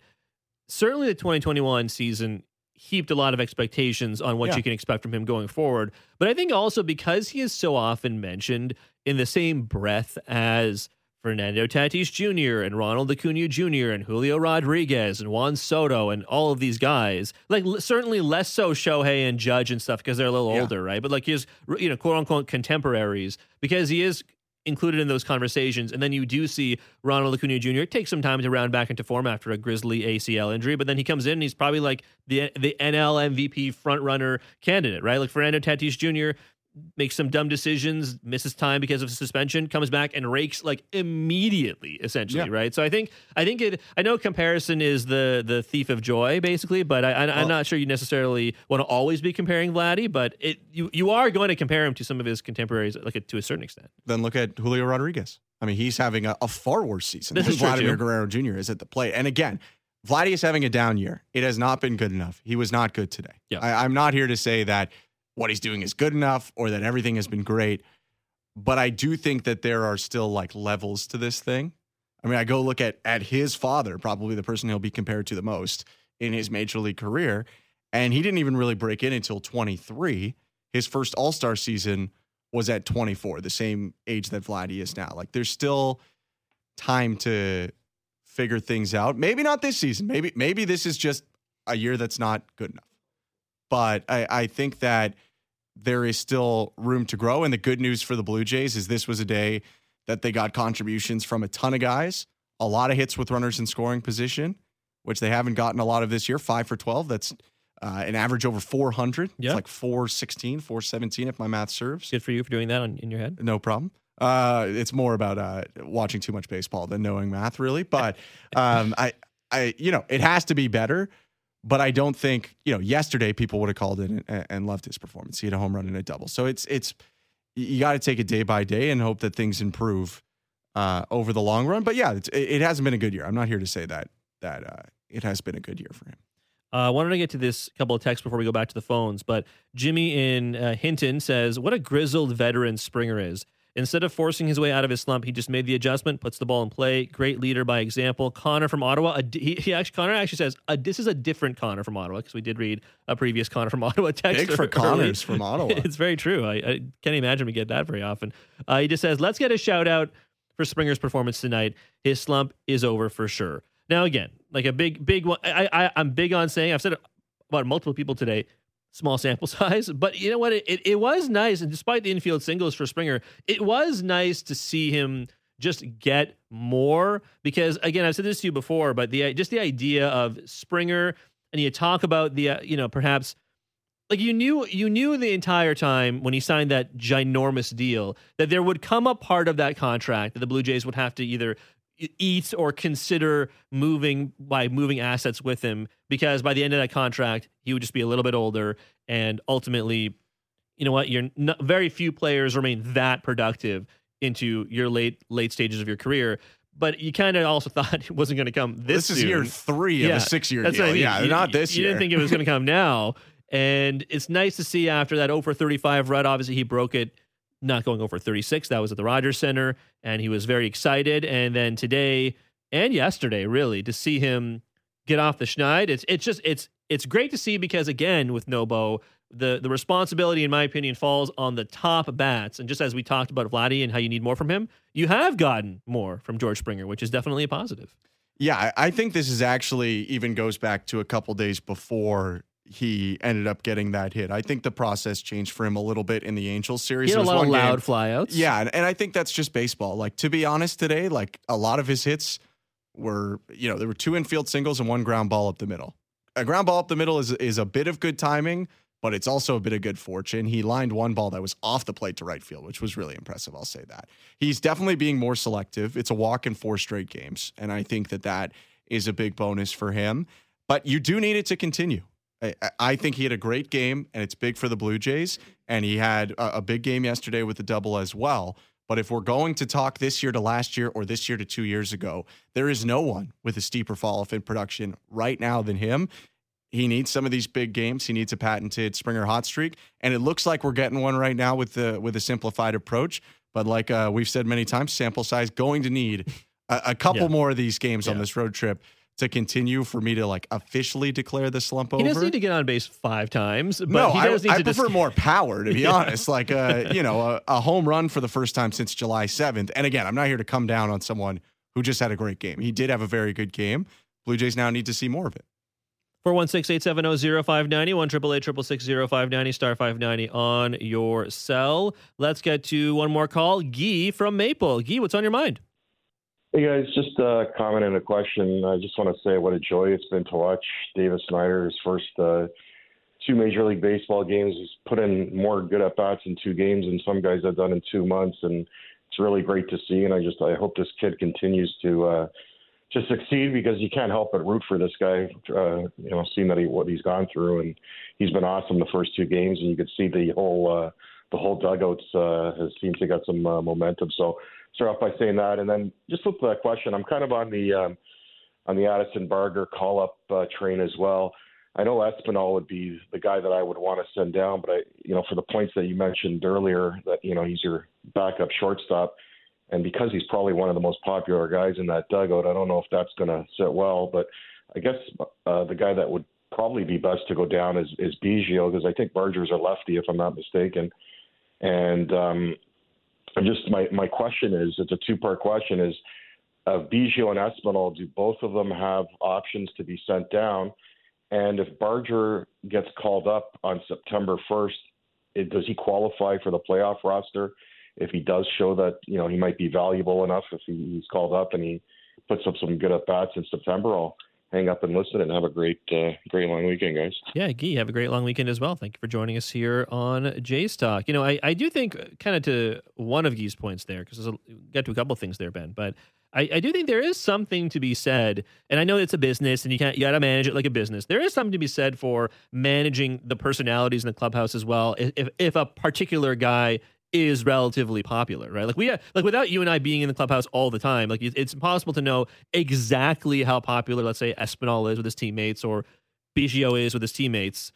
certainly the 2021 season heaped a lot of expectations on what Yeah. you can expect from him going forward. But I think also because he is so often mentioned in the same breath as Fernando Tatis Jr. and Ronald Acuna Jr. and Julio Rodriguez and Juan Soto and all of these guys, like l- certainly less so Shohei and Judge and stuff because they're a little Yeah. older, right? But like his, you know, quote unquote contemporaries because he is included in those conversations. And then you do see Ronald Acuna Jr. take some time to round back into form after a grisly ACL injury, but then he comes in and he's probably like the the NL MVP front runner candidate, right? Like Fernando Tatis Jr. makes some dumb decisions, misses time because of suspension, comes back and rakes like immediately, essentially, Yeah. right? So I think I think it. I know comparison is the the thief of joy, basically, but I, I, I'm not sure you necessarily want to always be comparing Vladdy, but it you you are going to compare him to some of his contemporaries, like to a certain extent. Then look at Julio Rodriguez. I mean, he's having a, a far worse season This than Vladimir too. Guerrero Jr. is at the plate. And again, Vladdy is having a down year. It has not been good enough. He was not good today. Yeah. I, I'm not here to say that what he's doing is good enough or that everything has been great. But I do think that there are still like levels to this thing. I mean, I go look at at his father, probably the person he'll be compared to the most in his major league career, and he didn't even really break in until 23. His first All Star season was at 24, the same age that Vladdy is now. Like, there's still time to figure things out. Maybe not this season. Maybe maybe this is just a year that's not good enough. But I, I think that there is still room to grow. And the good news for the Blue Jays is this was a day that they got contributions from a ton of guys, a lot of hits with runners in scoring position, which they haven't gotten a lot of this year. Five for 12. That's uh, an average over 400. Yeah. It's like 416, 417 if my math serves. Good for you for doing that on, in your head. No problem. Uh, it's more about uh, watching too much baseball than knowing math, really. But um, I, I, you know, it has to be better. But I don't think you know. Yesterday, people would have called it and, and loved his performance. He had a home run and a double. So it's it's you got to take it day by day and hope that things improve uh, over the long run. But yeah, it hasn't been a good year. I'm not here to say that that uh, it has been a good year for him. Uh, I wanted to get to this couple of texts before we go back to the phones, but Jimmy in uh, Hinton says, "What a grizzled veteran Springer is. Instead of forcing his way out of his slump, he just made the adjustment, puts the ball in play. Great leader by example. Connor from Ottawa. He, he actually Connor actually says this is a different Connor from Ottawa because we did read a previous Connor from Ottawa text. Big for early. Connors from Ottawa. it's very true. I, I can't imagine we get that very often. Uh, he just says, "Let's get a shout out for Springer's performance tonight. His slump is over for sure." Now, again, like a big, big one. I, I, I'm big on saying I've said it about multiple people today. Small sample size, but you know what? It, it, it was nice, and despite the infield singles for Springer, it was nice to see him just get more. Because again, I've said this to you before, but the just the idea of Springer, and you talk about the uh, you know perhaps like you knew you knew the entire time when he signed that ginormous deal that there would come a part of that contract that the Blue Jays would have to either eat or consider moving by moving assets with him because by the end of that contract he would just be a little bit older and ultimately you know what you're not, very few players remain that productive into your late late stages of your career but you kind of also thought it wasn't going to come this This is year three of Yeah, a six-year deal. I mean. Yeah, You- not this you year. You didn't think it was going to come now, and it's nice to see after that 0 for 35 run. Obviously, he broke it, not going over 36. That was at the Rogers Center, and he was very excited. And then today and yesterday, really, to see him get off the schneid, it's it's just it's it's great to see because again with Nobo. The, the responsibility, in my opinion, falls on the top bats. And just as we talked about Vladdy and how you need more from him, you have gotten more from George Springer, which is definitely a positive. Yeah, I think this is actually even goes back to a couple days before he ended up getting that hit. I think the process changed for him a little bit in the Angels series. He had a lot of loud flyouts. Yeah, and, and I think that's just baseball. Like to be honest, today, like a lot of his hits were, you know, there were two infield singles and one ground ball up the middle. A ground ball up the middle is is a bit of good timing, but it's also a bit of good fortune. He lined one ball that was off the plate to right field, which was really impressive. I'll say that. He's definitely being more selective. It's a walk in four straight games, and I think that that is a big bonus for him. But you do need it to continue. I, I think he had a great game, and it's big for the Blue Jays. And he had a, a big game yesterday with the double as well. But if we're going to talk this year to last year or this year to two years ago, there is no one with a steeper fall off in production right now than him. He needs some of these big games. He needs a patented Springer hot streak, and it looks like we're getting one right now with the with a simplified approach. But like uh, we've said many times, sample size going to need a, a couple Yeah. more of these games on this road trip to continue for me to like officially declare the slump over. He doesn't need to get on base five times, but no, he I, need I to prefer just, more power to be Yeah. honest. Like uh, you know, a, a home run for the first time since July seventh. And again, I'm not here to come down on someone who just had a great game. He did have a very good game. Blue Jays now need to see more of it. 416-870-0590, 1 590 star 590 on your cell. Let's get to one more call. Guy from Maple. Guy, what's on your mind? Hey guys, just a comment and a question. I just want to say what a joy it's been to watch Davis Schneider, his first uh, two Major League Baseball games. He's put in more good at bats in two games than some guys have done in two months, and it's really great to see. And I just I hope this kid continues to uh, to succeed because you can't help but root for this guy. Uh, you know, seeing that he what he's gone through, and he's been awesome the first two games, and you could see the whole uh, the whole dugouts uh, has seemed to got some uh, momentum. So start off by saying that, and then just with the question, I'm kind of on the um, on the Addison Barger call up uh, train as well. I know Espinal would be the guy that I would want to send down, but I, you know, for the points that you mentioned earlier, that you know he's your backup shortstop, and because he's probably one of the most popular guys in that dugout, I don't know if that's going to sit well. But I guess uh, the guy that would probably be best to go down is is Biggio because I think Barger's a lefty, if I'm not mistaken, and um, I'm just my my question is it's a two part question is uh, Biggio and Espinal do both of them have options to be sent down, and if Barger gets called up on September 1st, it, does he qualify for the playoff roster? If he does show that you know he might be valuable enough if he, he's called up and he puts up some good at bats in September, I'll hang up and listen and have a great, uh, great long weekend, guys. Yeah, Guy, have a great long weekend as well. Thank you for joining us here on Jays Talk. You know, I, I do think kind of to one of Guy's points there, because we got to a couple things there, Ben, but I, I do think there is something to be said, and I know it's a business and you can't you got to manage it like a business. There is something to be said for managing the personalities in the clubhouse as well. If if a particular guy is relatively popular, right? Like we like without you and I being in the clubhouse all the time, like it's impossible to know exactly how popular, let's say, Espinal is with his teammates or Biggio is with his teammates.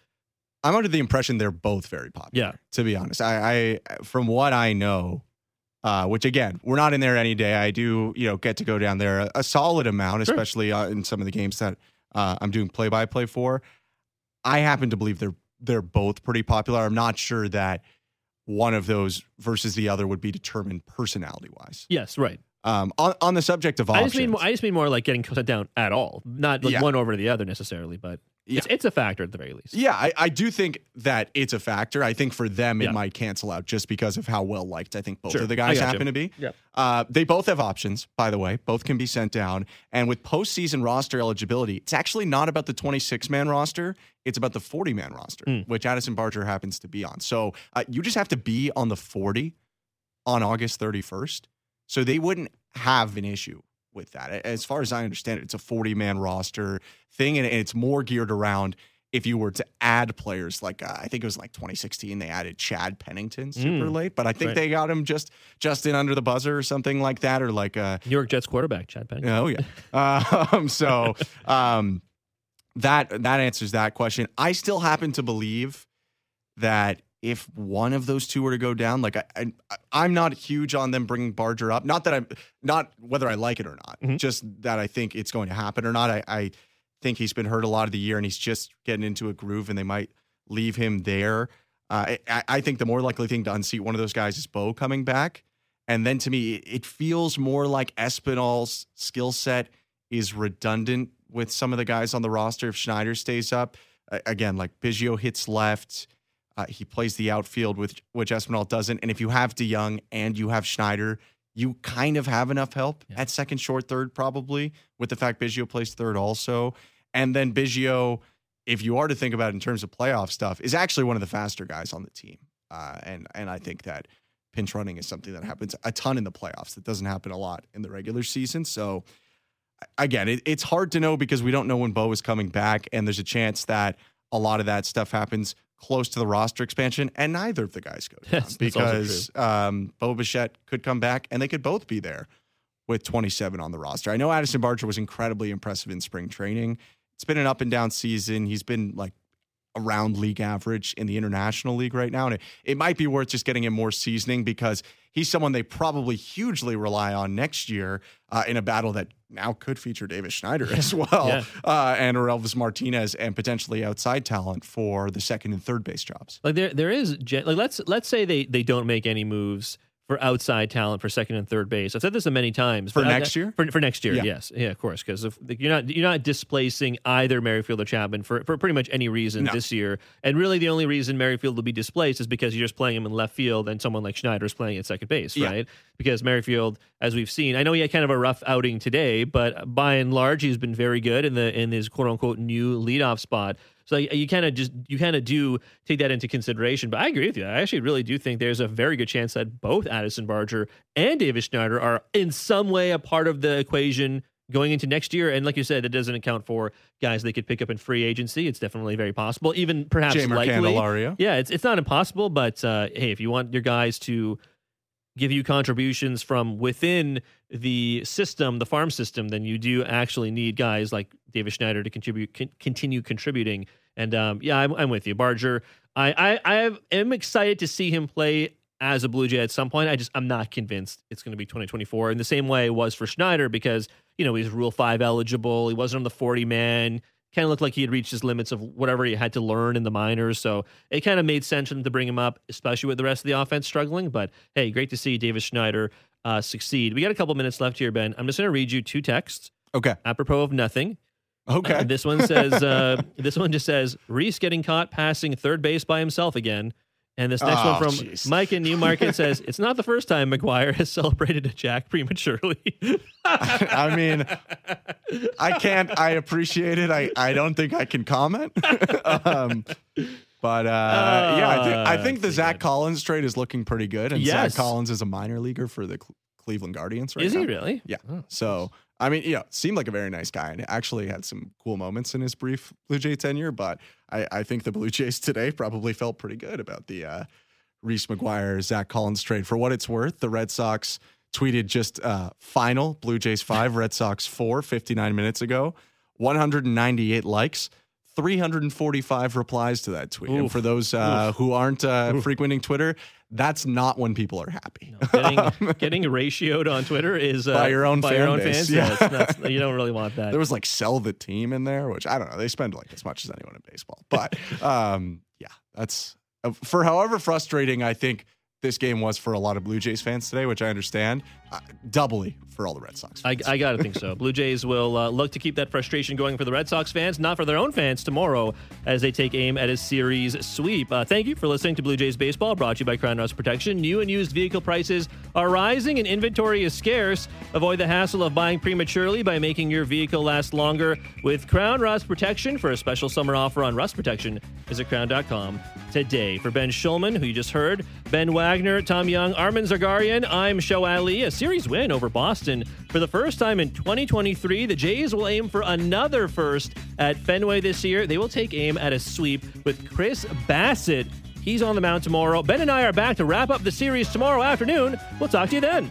I'm under the impression they're both very popular. Yeah. To be honest, I, I from what I know, uh, which again, we're not in there any day. I do, you know, get to go down there a, a solid amount, Sure. especially uh, in some of the games that uh, I'm doing play by play for. I happen to believe they're they're both pretty popular. I'm not sure that one of those versus the other would be determined personality wise. Yes, right. Um, on on the subject of I options, just mean I just mean more like getting cut down at all, not like Yeah. one over the other necessarily, but it's it's a factor at the very least. Yeah, I, I do think that it's a factor. I think for them it Yeah. might cancel out just because of how well liked I think both Sure. of the I guys gotcha. happen to be. Yeah. Uh, they both have options, by the way. Both can be sent down. And with postseason roster eligibility, it's actually not about the 26 man roster. It's about the 40 man roster, Mm. which Addison Barger happens to be on. So uh, you just have to be on the 40 on August 31st. So they wouldn't have an issue with that. As far as I understand it, it's a 40 man roster thing, and it's more geared around if you were to add players like uh, I think it was like 2016 they added Chad Pennington super Mm, late, but I think right. they got him just just in under the buzzer or something like that, or like uh New York Jets quarterback Chad Pennington. oh yeah. um, so um, that that answers that question. I still happen to believe that if one of those two were to go down, like I, I I'm not huge on them bringing Barger up. Not that I'm not whether I like it or not, Mhm. just that I think it's going to happen or not. I, I think he's been hurt a lot of the year and he's just getting into a groove, and they might leave him there. Uh, I, I think the more likely thing to unseat one of those guys is Bo coming back. And then to me, it- it feels more like Espinal's skill set is redundant with some of the guys on the roster if Schneider stays up. Again, like Biggio hits left. Uh, he plays the outfield, which, which Espinal doesn't. And if you have DeJong and you have Schneider, you kind of have enough help Yeah. at second, short, third, probably, with the fact Biggio plays third also. And then Biggio, if you are to think about it in terms of playoff stuff, is actually one of the faster guys on the team. Uh, and and I think that pinch running is something that happens a ton in the playoffs. That doesn't happen a lot in the regular season. So again, it, it's hard to know because we don't know when Bo is coming back, and there's a chance that a lot of that stuff happens close to the roster expansion, and neither of the guys go down Yes, that's also because um, Bo Bichette could come back, and they could both be there with 27 on the roster. I know Addison Barger was incredibly impressive in spring training. It's been an up and down season. He's been like around league average in the international league right now. And it, it might be worth just getting him more seasoning because he's someone they probably hugely rely on next year uh, in a battle that now could feature Davis Schneider as well Yeah. uh, and or Elvis Martinez and potentially outside talent for the second and third base jobs. Like there there is like let's let's say they they don't make any moves for outside talent for second and third base. I've said this many times For I- uh, next year? For, for next year, Yeah. yes, yeah, of course, because you're not you're not displacing either Merrifield or Chapman for, for pretty much any reason No. this year. And really, the only reason Merrifield will be displaced is because you're just playing him in left field and someone like Schneider is playing at second base, Yeah. right? Because Merrifield, as we've seen, I know he had kind of a rough outing today, but by and large, he's been very good in the in his quote unquote new leadoff spot. So you, you kind of just you kind of do take that into consideration. But I agree with you. I actually really do think there's a very good chance that both Addison Barger and Davis Schneider are in some way a part of the equation going into next year. And like you said, that doesn't account for guys they could pick up in free agency. It's definitely very possible, even perhaps Jeimer likely. Candelario. Yeah, it's it's not impossible, but uh, hey, if you want your guys to give you contributions from within the system, the farm system, then you do actually need guys like David Schneider to contribute, con- continue contributing. And um, yeah, I'm, I'm with you, Barger. I I, I am excited to see him play as a Blue Jay at some point. I just I'm not convinced it's going to be 2024 in the same way it was for Schneider because you know he's Rule Five eligible. He wasn't on the 40 man. Kind of looked like he had reached his limits of whatever he had to learn in the minors. So it kind of made sense for them to bring him up, especially with the rest of the offense struggling. But hey, great to see Davis Schneider uh, succeed. We got a couple minutes left here, Ben. I'm just going to read you two texts Okay. apropos of nothing. Okay. Uh, this one says, uh, this one just says, Reese getting caught passing third base by himself again And this next Oh, one from jeez. Mike in Newmarket says, It's not the first time McGuire has celebrated a jack prematurely. I mean, I can't. I appreciate it. I, I don't think I can comment. um, but uh, yeah, I think, I think the Zack good. Collins trade is looking pretty good. And Yes. Zack Collins is a minor leaguer for the Cle- Cleveland Guardians right Is now. he really? Yeah. Oh. So, I mean, you know, seemed like a very nice guy and actually had some cool moments in his brief Blue Jay tenure. But I, I think the Blue Jays today probably felt pretty good about the uh, Reese McGuire, Zack Collins trade. For what it's worth, the Red Sox tweeted just uh, final Blue Jays five, Red Sox four, 59 minutes ago, 198 likes. 345 replies to that tweet. And for those uh, who aren't uh, frequenting Twitter, that's not when people are happy. Getting, getting ratioed on Twitter is uh, By your own by fan your own base, fans. yeah. It's you don't really want that. There was like sell the team in there, which I don't know. They spend like as much as anyone in baseball. But um, yeah, that's uh, for however frustrating I think this game was for a lot of Blue Jays fans today, which I understand, uh, doubly for all the Red Sox. I, Fans. I got to think so. Blue Jays will uh, look to keep that frustration going for the Red Sox fans, not for their own fans tomorrow as they take aim at a series sweep. Uh, thank you for listening to Blue Jays Baseball, brought to you by Krown Rust Protection. New and used vehicle prices are rising and inventory is scarce. Avoid the hassle of buying prematurely by making your vehicle last longer with Krown Rust Protection. For a special summer offer on rust protection, visit krown.com today. For Ben Shulman, who you just heard, Ben Wagner, Tom Young, Armin Zargarian, I'm Sho Alli. A series win over Boston. For the first time in 2023, the Jays will aim for another first at Fenway this year. They will take aim at a sweep with Chris Bassitt. He's on the mound tomorrow. Ben and I are back to wrap up the series tomorrow afternoon. We'll talk to you then.